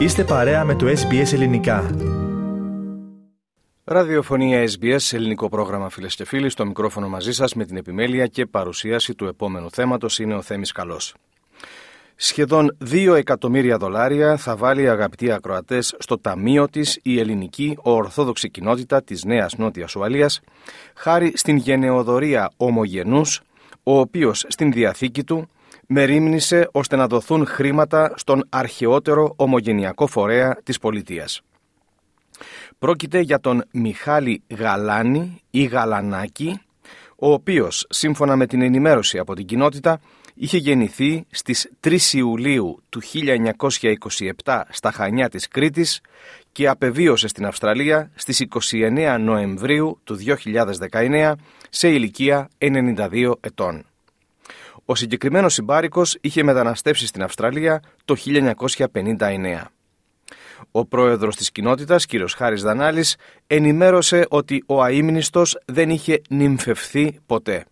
Είστε παρέα με το SBS Ελληνικά. Ραδιοφωνία SBS, ελληνικό πρόγραμμα φίλες και φίλοι. Στο μικρόφωνο μαζί σας με την επιμέλεια και παρουσίαση του επόμενου θέματος είναι ο Θέμης Καλός. Σχεδόν 2 εκατομμύρια δολάρια θα βάλει αγαπητοί ακροατές στο ταμείο της η ελληνική ορθόδοξη κοινότητα της Νέας Νότιας Ουαλίας, χάρη στην γενεοδορία ομογενούς, ο οποίος στην διαθήκη του μερίμνησε ώστε να δοθούν χρήματα στον αρχαιότερο ομογενειακό φορέα της πολιτείας. Πρόκειται για τον Μιχάλη Γαλάνη ή Γαλανάκη, ο οποίος, σύμφωνα με την ενημέρωση από την κοινότητα, είχε γεννηθεί στις 3 Ιουλίου του 1927 στα Χανιά της Κρήτης και απεβίωσε στην Αυστραλία στις 29 Νοεμβρίου του 2019 σε ηλικία 92 ετών. Ο συγκεκριμένος συμπάρικος είχε μεταναστεύσει στην Αυστραλία το 1959. Ο πρόεδρος της κοινότητας, κύριος Χάρης Δανάλης, ενημέρωσε ότι ο αείμνηστος δεν είχε νυμφευθεί ποτέ.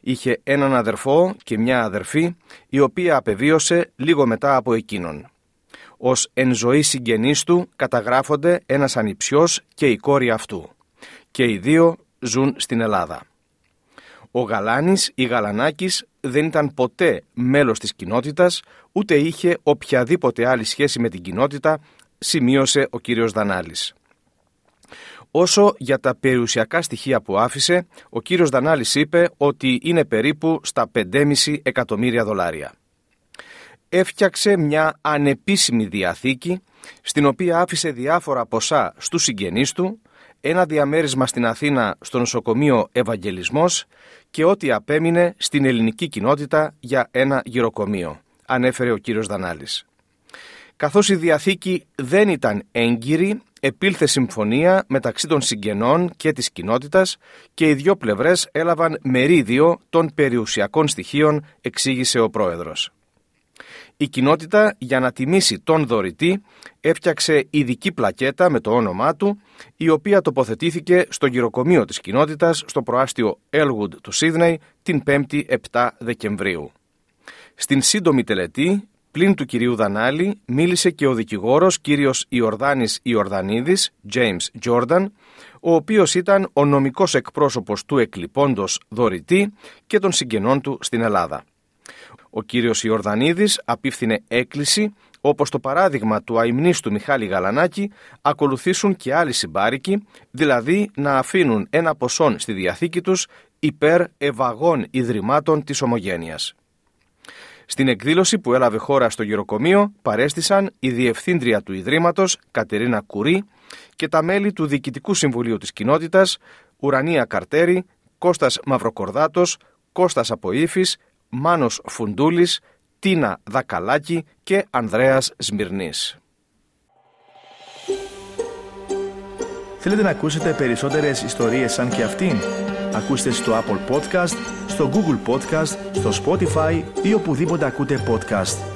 Είχε έναν αδερφό και μια αδερφή, η οποία απεβίωσε λίγο μετά από εκείνον. Ως εν ζωή συγγενείς του καταγράφονται ένας ανιψιός και η κόρη αυτού. Και οι δύο ζουν στην Ελλάδα. Ο Γαλάνης ή Γαλανάκης δεν ήταν ποτέ μέλος της κοινότητας, ούτε είχε οποιαδήποτε άλλη σχέση με την κοινότητα, σημείωσε ο κύριος Δανάλης. Όσο για τα περιουσιακά στοιχεία που άφησε, ο κύριος Δανάλης είπε ότι είναι περίπου στα 5,5 εκατομμύρια δολάρια. Έφτιαξε μια ανεπίσημη διαθήκη, στην οποία άφησε διάφορα ποσά στους συγγενείς του, ένα διαμέρισμα στην Αθήνα στο νοσοκομείο Ευαγγελισμός και ό,τι απέμεινε στην ελληνική κοινότητα για ένα γυροκομείο, ανέφερε ο κύριος Δανάλης. Καθώς η Διαθήκη δεν ήταν έγκυρη, επήλθε συμφωνία μεταξύ των συγγενών και της κοινότητας και οι δύο πλευρές έλαβαν μερίδιο των περιουσιακών στοιχείων, εξήγησε ο πρόεδρος. Η κοινότητα για να τιμήσει τον δωρητή έφτιαξε ειδική πλακέτα με το όνομά του η οποία τοποθετήθηκε στο γυροκομείο της κοινότητας στο προάστιο Elwood του Σίδνεϊ την 5η 7 Δεκεμβρίου. Στην σύντομη τελετή, πλην του κυρίου Δανάλη, μίλησε και ο δικηγόρος κύριος Ιορδάνης Ιορδανίδης, James Jordan, ο οποίος ήταν ο νομικός εκπρόσωπος του εκλειπώντος δωρητή και των συγγενών του στην Ελλάδα. Ο κύριος Ιορδανίδης απίφθινε έκκληση όπως το παράδειγμα του αιμνίστου Μιχάλη Γαλανάκη ακολουθήσουν και άλλοι συμπάρικοι, δηλαδή να αφήνουν ένα ποσόν στη διαθήκη τους υπέρ ευαγών ιδρυμάτων της ομογένειας. Στην εκδήλωση που έλαβε χώρα στο γεροκομείο παρέστησαν η Διευθύντρια του Ιδρύματος Κατερίνα Κουρί και τα μέλη του Διοικητικού Συμβουλίου της Κοινότητας Ουρανία Καρτέρη, Κώστας Μαυροκορδάτος, Κώστας Αποήφης, Μάνος Φουντούλης, Τίνα Δακαλάκη και Ανδρέας Σμυρνής. Θέλετε να ακούσετε περισσότερες ιστορίες σαν και αυτήν; Ακούστε στο Apple Podcast, στο Google Podcast, στο Spotify ή οπουδήποτε ακούτε podcast.